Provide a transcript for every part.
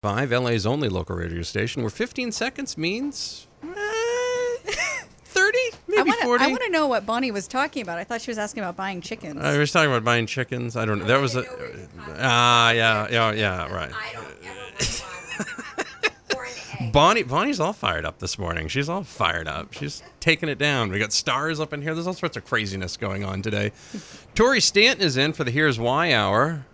Five, LA's only local radio station, where 15 seconds means eh, 30, maybe I wanna, 40. I want to know what Bonnie was talking about. I thought she was asking about buying chickens. I was talking about buying chickens. I don't know. That was a. Ah, yeah, yeah, yeah, right. I don't Bonnie, Bonnie's all fired up this morning. She's all fired up. She's taking it down. We got stars up in here. There's all sorts of craziness going on today. Tori Stanton is in for the Here's Why hour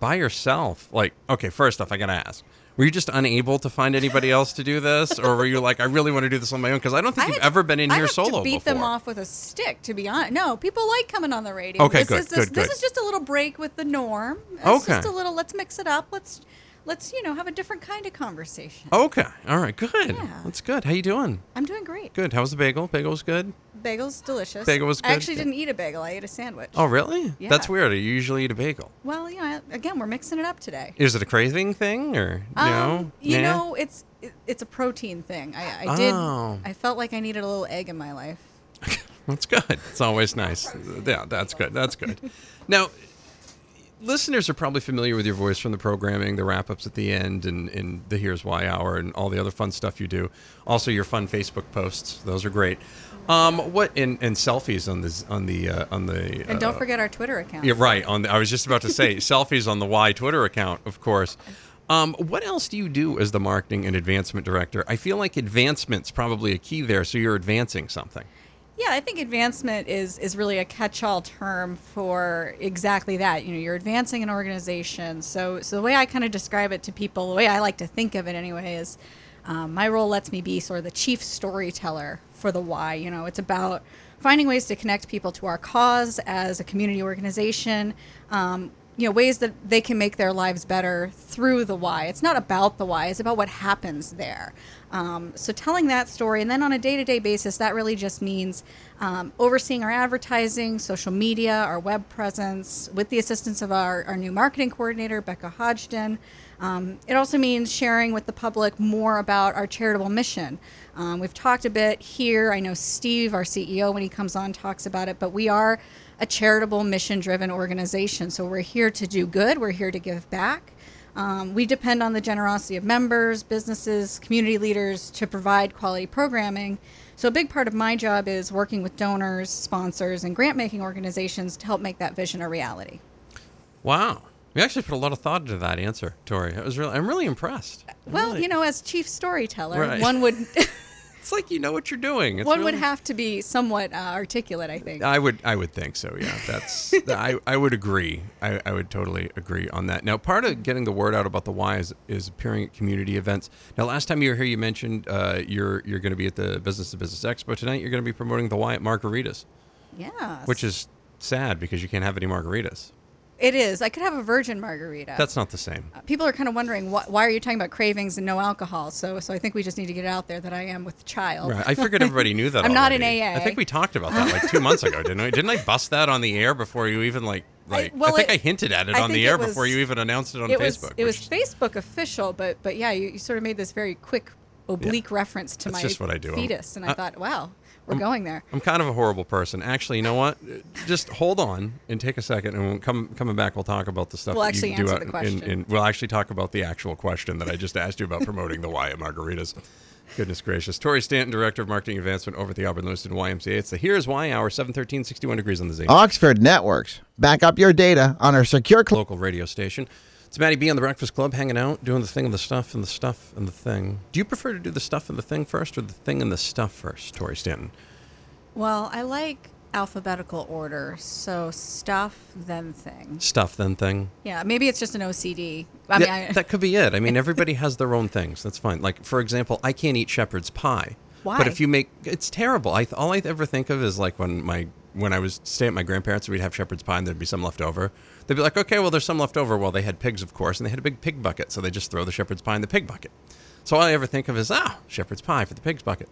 by yourself. Like, okay, first off, I gotta ask. Were you just unable to find anybody else to do this, or were you like, I really want to do this on my own? Because I don't think I you've had- ever been in I here have solo to beat before. them off with a stick. To be honest, no, people like coming on the radio. Okay, this good, is good, this, good. This is just a little break with the norm. It's Okay. just a little. Let's mix it up. Let's let's you know have a different kind of conversation. Okay, all right, good. Yeah. That's good. How you doing? I'm doing great. Good. How was the bagel? Bagel was good. Bagel's delicious. Bagel was I actually didn't eat a bagel. I ate a sandwich. Oh, really? Yeah. That's weird. You usually eat a bagel. Well, you know, again, we're mixing it up today. Is it a craving thing or Um, no? You Nah? know, it's it, it's a protein thing. I, I did. Oh. I felt like I needed a little egg in my life. That's good. It's always nice. Yeah, that's good. That's good. Now, listeners are probably familiar with your voice from the programming, the wrap ups at the end, and, and the Here's Why Hour, and all the other fun stuff you do. Also, your fun Facebook posts; those are great. Um, what and, and selfies on the on the uh, on the And don't uh, forget our Twitter account. Yeah, right. On the, I was just about to say selfies on the Y Twitter account, of course. Um, what else do you do as the marketing and advancement director? I feel like advancement's probably a key there. So you're advancing something. Yeah, I think advancement is is really a catch-all term for exactly that. You know, you're advancing an organization. So, so the way I kind of describe it to people, the way I like to think of it anyway, is um, my role lets me be sort of the chief storyteller for the why. You know, it's about finding ways to connect people to our cause as a community organization. Um, you know, ways that they can make their lives better through the why. It's not about the why; it's about what happens there. Um, so, telling that story, and then on a day-to-day basis, that really just means um, overseeing our advertising, social media, our web presence, with the assistance of our, our new marketing coordinator, Becca Hodgson. Um, it also means sharing with the public more about our charitable mission. Um, we've talked a bit here. I know Steve, our CEO, when he comes on, talks about it, but we are a charitable, mission driven organization. So we're here to do good, we're here to give back. Um, we depend on the generosity of members, businesses, community leaders to provide quality programming. So, a big part of my job is working with donors, sponsors, and grant making organizations to help make that vision a reality. Wow. You actually put a lot of thought into that answer, Tori. I was really, I'm really impressed. I'm Well, really- you know, as chief storyteller, Right. one would it's like you know what you're doing. It's one would have to be somewhat uh, articulate, I think. I would, I would think so. Yeah, that's. I, I would agree. I, I would totally agree on that. Now, part of getting the word out about the why is, is appearing at community events. Now, last time you were here, you mentioned uh, you're you're going to be at the Business to Business Expo tonight. You're going to be promoting the why at Margaritas, yeah. which is sad because you can't have any margaritas. It is. I could have a virgin margarita. That's not the same. Uh, people are kind of wondering why, why are you talking about cravings and no alcohol? So, so I think we just need to get it out there that I am with child. Right. I figured everybody knew that. I'm not in already. AA. I think we talked about that like two months ago, didn't I? Didn't I bust that on the air before you even like like? I, well, think it- I hinted at it I on the air was- before you even announced it on it Facebook. was it was Facebook official, but but yeah, you, you sort of made this very quick oblique reference to That's my just what I do. Fetus, and I I- thought, wow, we're going there. I'm kind of a horrible person. Actually, you know what? Just hold on and take a second, and we'll come coming back. We'll talk about the stuff. We'll that you actually do answer the question. In, we'll actually talk about the actual question that I just asked you about promoting the Y at Margaritas. Goodness gracious. Tori Stanton, Director of Marketing Advancement over at the Auburn Lewiston YMCA. It's the Here's Why Hour, 713, 61 degrees on the Z. Oxford Networks. Back up your data on our secure cl- local radio station. It's Matty B on the Breakfast Club, hanging out, doing the thing and the stuff and the stuff and the thing. Do you prefer to do the stuff and the thing first, or the thing and the stuff first, Tori Stanton? Well, I like alphabetical order, so stuff then thing. Stuff then thing. Yeah, maybe it's just an OCD. I mean, Yeah, I, that could be it. I mean, everybody has their own things. That's fine. Like, for example, I can't eat shepherd's pie. Why? But if you make it's terrible. I all I ever think of is like when my when I was staying at my grandparents, we'd have shepherd's pie and there'd be some left over. They'd be like, okay, well, there's some left over. Well, they had pigs, of course, and they had a big pig bucket. So they just throw the shepherd's pie in the pig bucket. So all I ever think of is, ah, shepherd's pie for the pig's bucket.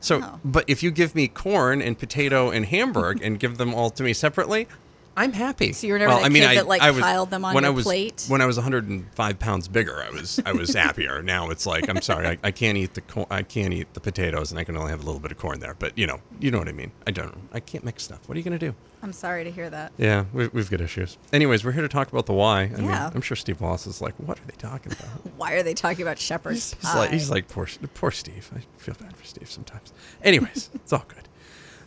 So, Oh. but if you give me corn and potato and hamburg and give them all to me separately, I'm happy. So you were never that kid that, like, piled them on when your I was, plate? When I was 105 pounds bigger, I was I was happier. now it's like I'm sorry, I, I can't eat the corn, I can't eat the potatoes, and I can only have a little bit of corn there. But you know, you know what I mean. I don't. I can't mix stuff. What are you gonna do? I'm sorry to hear that. Yeah, we, we've got issues. Anyways, we're here to talk about the why. I mean, Yeah. I'm sure Steve Wallace is like, what are they talking about? Why are they talking about shepherd's He's pie? like, he's like poor, poor Steve. I feel bad for Steve sometimes. Anyways, it's all good.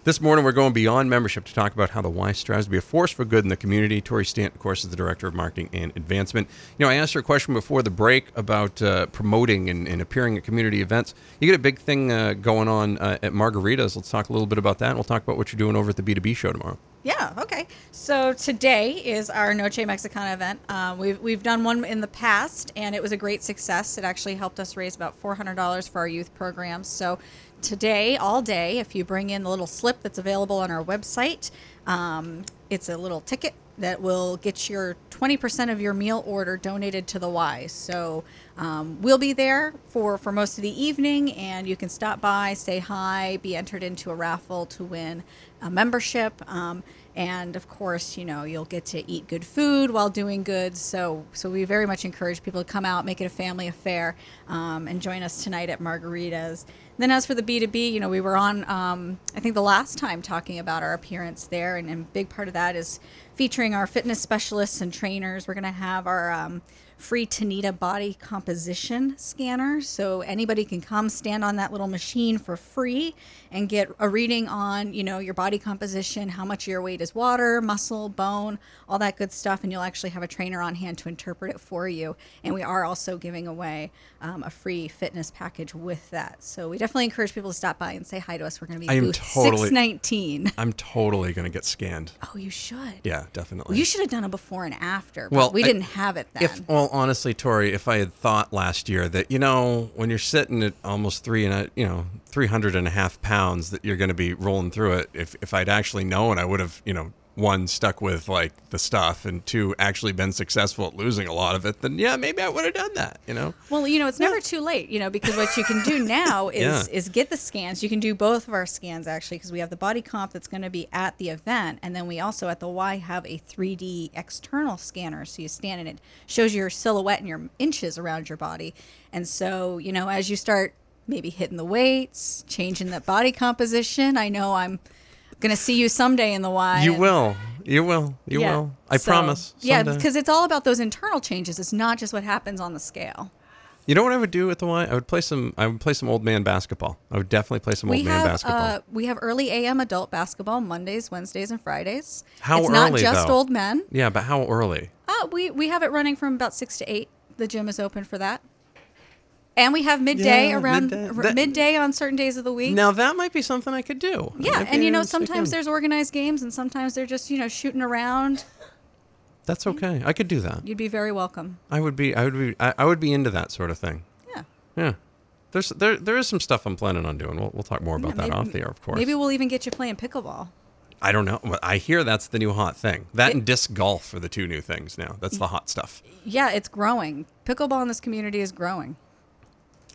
This morning, we're going beyond membership to talk about how the Y strives to be a force for good in the community. Tori Stant, of course, is the director of marketing and advancement. You know, I asked her a question before the break about uh, promoting and, and appearing at community events. You get a big thing uh, going on uh, at Margaritas. Let's talk a little bit about that. And we'll talk about what you're doing over at the B2B show tomorrow. Yeah. Okay. So today is our Noche Mexicana event. Um, we've we've done one in the past, and it was a great success. It actually helped us raise about four hundred dollars for our youth programs. So today, all day, if you bring in the little slip that's available on our website, um, it's a little ticket that will get your 20% of your meal order donated to the Y. So um, we'll be there for, for most of the evening, and you can stop by, say hi, be entered into a raffle to win a membership. Um, and of course, you know, you'll get to eat good food while doing good. So, so we very much encourage people to come out, make it a family affair, um, and join us tonight at Margaritas. Then, as for the B2B, you know, we were on, um, I think, the last time talking about our appearance there, and, and a big part of that is featuring our fitness specialists and trainers. We're going to have our um, free Tanita body composition scanner. So anybody can come stand on that little machine for free and get a reading on, you know, your body composition, how much of your weight is water, muscle, bone, all that good stuff. And you'll actually have a trainer on hand to interpret it for you. And we are also giving away um, a free fitness package with that. So we definitely encourage people to stop by and say hi to us. We're going to be I booth totally- 619. I'm totally going to get scanned. Oh, you should. Yeah, definitely. Well, you should have done a before and after. But Well, we I- didn't have it then. If well, honestly, Tori, if I had thought last year that you know when you're sitting at almost three and a, you know three hundred and a half and a half pounds that you're going to be rolling through it, if if I'd actually known, I would have you know one stuck with like the stuff and two actually been successful at losing a lot of it. Then yeah, maybe I would have done that. You know. Well, you know, it's never too late, you know, because what you can do now is Yeah. is get the scans. You can do both of our scans actually, because we have the body comp that's going to be at the event, and then we also at the Y have a 3D external scanner. So you stand and it shows your silhouette and your inches around your body, and so you know, as you start maybe hitting the weights, changing that body composition, I know I'm going to see you someday in the Y. You will. You will. You Yeah. will. I So- promise. Yeah, because it's all about those internal changes. It's not just what happens on the scale. you know what I would do at the Y? I would play some. I would play some old man basketball. I would definitely play some we old man basketball. uh, we have early AM adult basketball Mondays, Wednesdays, and Fridays. How it's not just though? old men. yeah, but how early? Uh, we we have it running from about six to eight. The gym is open for that, and we have midday Yeah, around midday. That- midday on certain days of the week. Now that might be something I could do. yeah, and you know sometimes there's organized games, and sometimes they're just you know shooting around. That's mm-hmm. okay. I could do that. You'd be very welcome. I would be. I would be. I, I would be into that sort of thing. Yeah. Yeah. There's there there is some stuff I'm planning on doing. We'll we'll talk more about Yeah, that maybe- off the air, of course. Maybe we'll even get you playing pickleball. I don't know. I hear that's the new hot thing. That It- and disc golf are the two new things now. That's the hot stuff. Yeah, it's growing. Pickleball in this community is growing.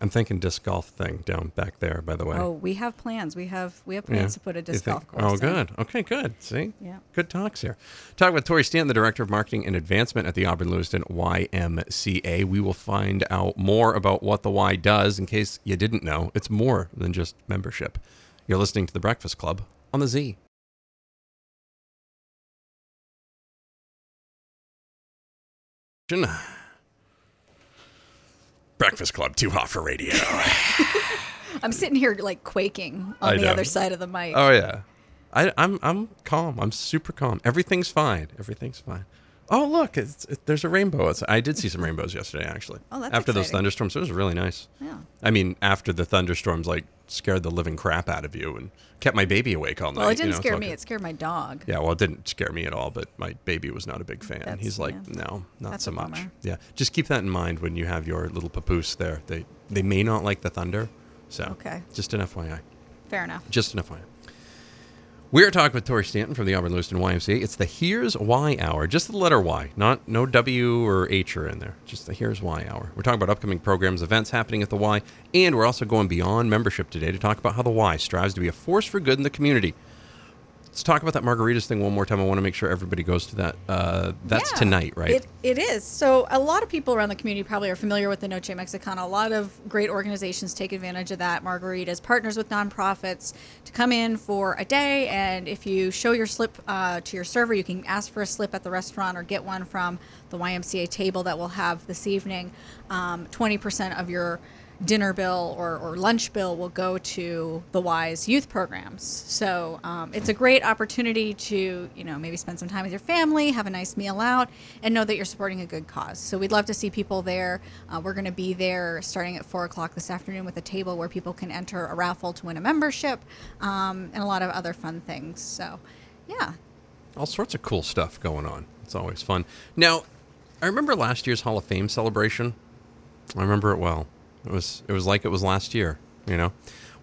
I'm thinking disc golf thing down back there. By the way. Oh, we have plans. We have we have Yeah. plans to put a disc golf course. Oh, in. good. Okay, good. See? Yeah. Good talks here. Talk with Tori Stanton, the Director of Marketing and Advancement at the Auburn Lewiston YMCA. We will find out more about what the Y does in case you didn't know. It's more than just membership. You're listening to The Breakfast Club on the Z. Breakfast Club, too hot for radio. I'm sitting here like quaking I on the know. other side of the mic. Oh yeah, I, I'm I'm calm. I'm super calm. Everything's fine. Everything's fine. Oh look, it's, it, there's a rainbow. It's, I did see some rainbows yesterday, actually. Oh, that's after those exciting. thunderstorms, it was really nice. Yeah. I mean, after the thunderstorms, like scared the living crap out of you and kept my baby awake all night. Well, it didn't know, scare me. good. It scared my dog. Yeah, well, it didn't scare me at all, but my baby was not a big fan. That's- He's like, yeah. no, not That's so much. bummer. Yeah, just keep that in mind when you have your little papoose there. They they may not like the thunder, so Okay. just an FYI. Fair enough. Just an FYI. We're talking with Tori Stanton from the Auburn Lewiston YMCA. It's the Here's Why Hour, just the letter Y, not no W or H are in there. Just the Here's Why Hour. We're talking about upcoming programs, events happening at the Y, and we're also going beyond membership today to talk about how the Y strives to be a force for good in the community. Let's talk about that margaritas thing one more time. I want to make sure everybody goes to that. Uh, that's Yeah, tonight, right? It, it is. So a lot of people around the community probably are familiar with the Noche Mexicana. A lot of great organizations take advantage of that. Margaritas partners with nonprofits to come in for a day, and if you show your slip uh, to your server, you can ask for a slip at the restaurant or get one from the YMCA table that we'll have this evening. Um, Twenty percent of your dinner bill or, or lunch bill will go to the Y's youth programs. So um, it's a great opportunity to, you know, maybe spend some time with your family, have a nice meal out, and know that you're supporting a good cause. So we'd love to see people there. Uh, we're going to be there starting at 4 o'clock this afternoon with a table where people can enter a raffle to win a membership um, and a lot of other fun things. So, yeah. all sorts of cool stuff going on. It's always fun. Now, I remember last year's Hall of Fame celebration. I remember it well. It was it was like it was last year. You know,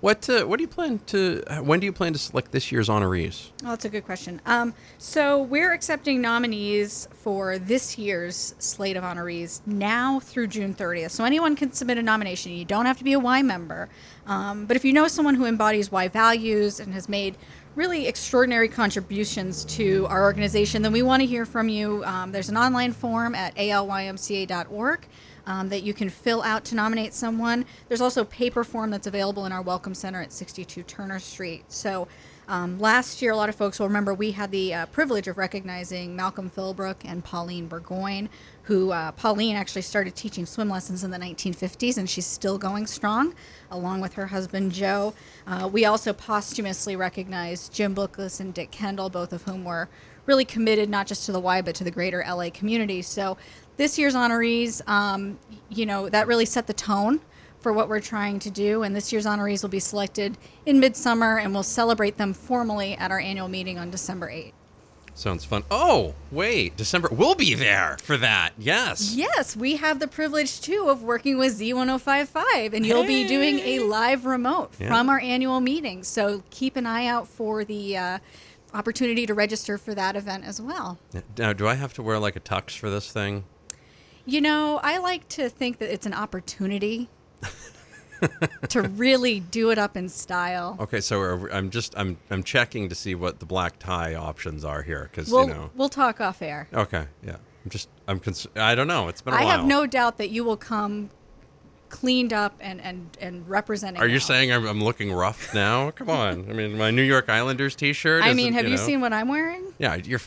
what uh, what do you plan to? When do you plan to select this year's honorees? Oh, that's a good question. Um, so we're accepting nominees for this year's slate of honorees now through June 30th. So anyone can submit a nomination. You don't have to be a Y member, um, but if you know someone who embodies Y values and has made really extraordinary contributions to our organization, then we want to hear from you. Um, there's an online form at alymca.org um, that you can fill out to nominate someone. There's also a paper form that's available in our Welcome Center at 62 Turner Street. So um, last year, a lot of folks will remember we had the uh, privilege of recognizing Malcolm Philbrook and Pauline Burgoyne, who uh, Pauline actually started teaching swim lessons in the 1950s, and she's still going strong, along with her husband Joe. Uh, we also posthumously recognized Jim Bookless and Dick Kendall, both of whom were really committed not just to the Y but to the greater LA community. So this year's honorees, um, you know, that really set the tone for what we're trying to do. And this year's honorees will be selected in midsummer, and we'll celebrate them formally at our annual meeting on December 8th. Sounds fun. Oh, wait, December. We'll be there for that. Yes. Yes, we have the privilege too of working with Z1055, and you'll be doing a live remote Yeah. from our annual meeting. So keep an eye out for the uh, opportunity to register for that event as well. Now, do I have to wear like a tux for this thing? You know, I like to think that it's an opportunity to really do it up in style. Okay, so are- I'm just I'm I'm checking to see what the black tie options are here because We'll you know. we'll talk off air. Okay, yeah. I'm just I'm cons- I don't know. It's been a I while. I have no doubt that you will come cleaned up and and and representing. Are you saying I'm, I'm looking rough now? Come on. I mean, my New York Islanders T-shirt. I mean, have you know- seen what I'm wearing? Yeah, you're.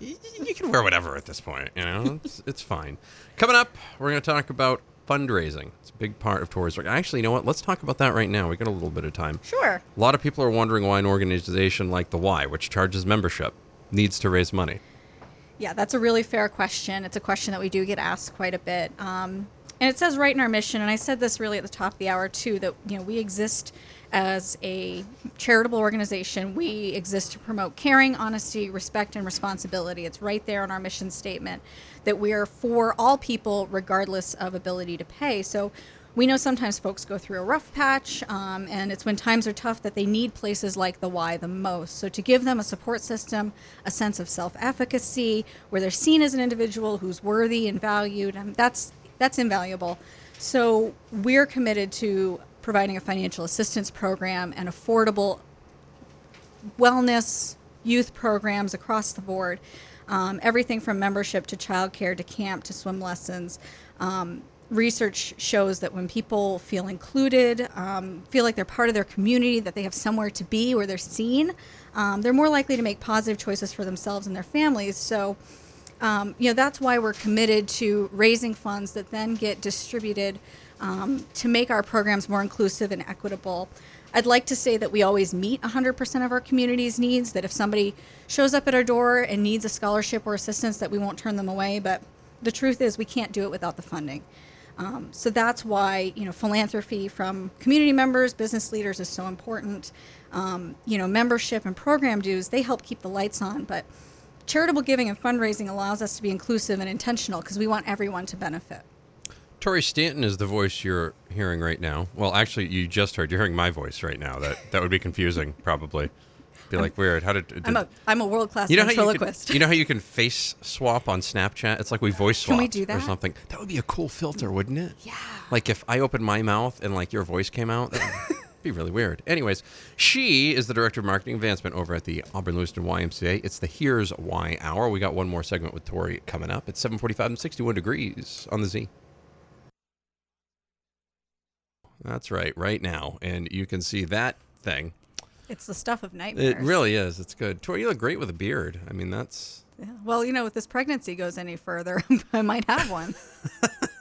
You can wear whatever at this point. You know, it's, it's fine. Coming up, we're going to talk about fundraising. It's a big part of Tori's work. Actually, you know what? Let's talk about that right now. We got a little bit of time. Sure. A lot of people are wondering why an organization like the Y, which charges membership, needs to raise money. Yeah, that's a really fair question. It's a question that we do get asked quite a bit. Um, and it says right in our mission, and I said this really at the top of the hour too, that you know we exist as a charitable organization. We exist to promote caring, honesty, respect, and responsibility. It's right there in our mission statement that we are for all people, regardless of ability to pay. So we know sometimes folks go through a rough patch, um, and it's when times are tough that they need places like the Y the most. So to give them a support system, a sense of self-efficacy, where they're seen as an individual who's worthy and valued, um, that's that's invaluable. So we're committed to providing a financial assistance program and affordable wellness, youth programs across the board. Um, everything from membership to childcare to camp to swim lessons. Um, research shows that when people feel included, um, feel like they're part of their community, that they have somewhere to be where they're seen, um, they're more likely to make positive choices for themselves and their families. So, um, you know, that's why we're committed to raising funds that then get distributed um, to make our programs more inclusive and equitable. I'd like to say that we always meet 100% of our community's needs, that if somebody shows up at our door and needs a scholarship or assistance, that we won't turn them away. But the truth is, we can't do it without the funding. Um, so that's why you know philanthropy from community members, business leaders is so important. Um, you know, membership and program dues they help keep the lights on, but charitable giving and fundraising allows us to be inclusive and intentional because we want everyone to benefit. Tori Stanton is the voice you're hearing right now. Well, actually, you just heard. You're hearing my voice right now. That that would be confusing, probably. Be like weird. How did, I'm a I'm a world class you know you, ventriloquist. can, you know how you can face swap on Snapchat? It's like we voice Can swap we do that or something. That would be a cool filter, wouldn't it? Yeah. Like if I opened my mouth and like your voice came out, be really weird. Anyways, she is the director of marketing advancement over at the Auburn Lewiston YMCA. It's the Here's Why Hour. We got one more segment with Tori coming up. It's 7:45 and 61 degrees on the Z. That's right, right now, and you can see that thing. it's the stuff of nightmares. It really is. It's good. Tori, you look great with a beard. I mean, that's Yeah. Well, you know, if this pregnancy goes any further, I might have one.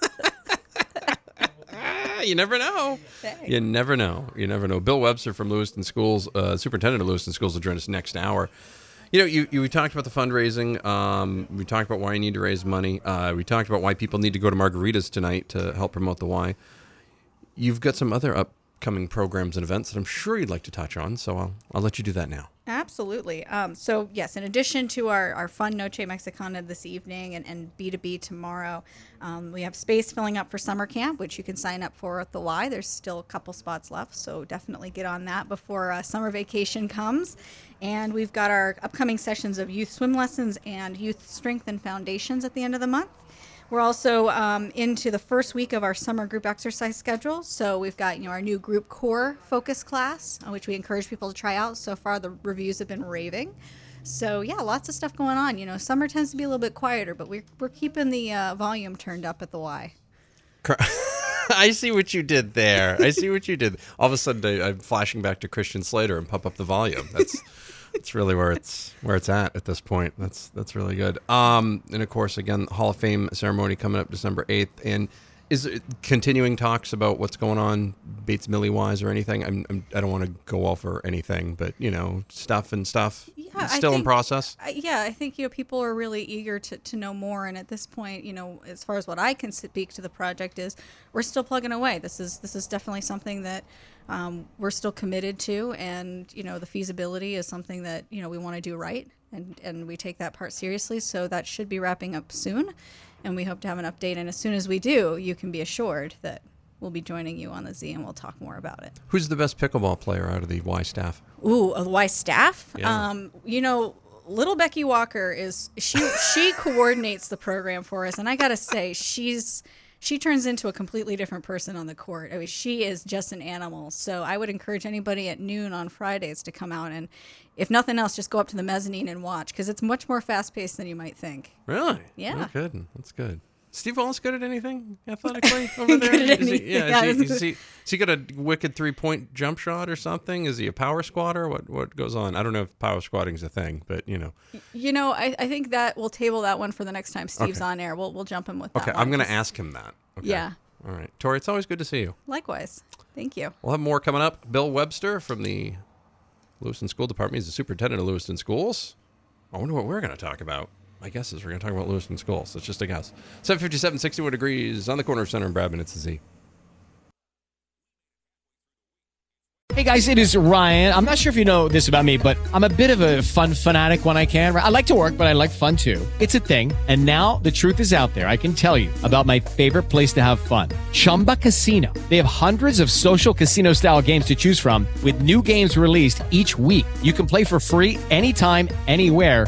You never know. Thanks. You never know. You never know. Bill Webster from Lewiston Schools, uh, superintendent of Lewiston Schools, will join us next hour. You know, you, you we talked about the fundraising. Um, we talked about why you need to raise money. Uh, we talked about why people need to go to Margaritas tonight to help promote the Y. You've got some other upcoming programs and events that I'm sure you'd like to touch on, so I'll I'll let you do that now. Absolutely. Um, so, yes, in addition to our, our fun Noche Mexicana this evening and, and B2B tomorrow, um, we have space filling up for summer camp, which you can sign up for at the Y. There's still a couple spots left, so definitely get on that before uh, summer vacation comes. And we've got our upcoming sessions of youth swim lessons and youth strength and foundations at the end of the month. We're also um, into the first week of our summer group exercise schedule. So we've got you know our new group core focus class, uh, which we encourage people to try out. So far, the reviews have been raving. So yeah, lots of stuff going on. You know, summer tends to be a little bit quieter, but we're we're keeping the uh, volume turned up at the Y. I see what you did there. I see what you did. All of a sudden, I, I'm flashing back to Christian Slater and pump up the volume. That's that's really where it's where it's at at this point. That's that's really good. Um, and of course, again, Hall of Fame ceremony coming up December eighth, and is it continuing talks about what's going on Bates Millie wise or anything. I'm, I'm I don't want to go off or anything, but you know, stuff and stuff. I still in process. Yeah, I think you know people are really eager to, to know more, and at this point, you know, as far as what I can speak to the project is, we're still plugging away. This is this is definitely something that um, we're still committed to, and you know, the feasibility is something that you know we want to do right, and and we take that part seriously. So that should be wrapping up soon, and we hope to have an update. And as soon as we do, you can be assured that we'll be joining you on the Z, and we'll talk more about it. Who's the best pickleball player out of the Y staff? Ooh, a Y staff. Yeah. Um, you know, little Becky Walker is she she coordinates the program for us, and I gotta say, she's she turns into a completely different person on the court. I mean, she is just an animal. So I would encourage anybody at noon on Fridays to come out and, if nothing else, just go up to the mezzanine and watch because it's much more fast paced than you might think. Really? Yeah. Oh, good. That's good. Steve Wallace good at anything athletically over there? Is he- anything, yeah. yeah, Is, he, is, he, has he got a wicked three point jump shot or something? Is he a power squatter? What what goes on? I don't know if power squatting's a thing, but you know. You know, I, I think that we'll table that one for the next time Steve's Okay. on air. We'll we'll jump him with that. Okay, one, I'm gonna ask him that. Okay. Yeah. All right, Tori. It's always good to see you. Likewise. Thank you. We'll have more coming up. Bill Webster from the Lewiston School Department. He's the superintendent of Lewiston Schools. I wonder what we're going to talk about. My guess is we're going to talk about Lewiston Schools. It's just a guess. 757, 61 degrees on the corner of Center and Bradman. It's the Z. Hey guys, it is Ryan. I'm not sure if you know this about me, but I'm a bit of a fun fanatic when I can. I like to work, but I like fun too. It's a thing. And now the truth is out there. I can tell you about my favorite place to have fun Chumba Casino. They have hundreds of social casino style games to choose from, with new games released each week. You can play for free anytime, anywhere.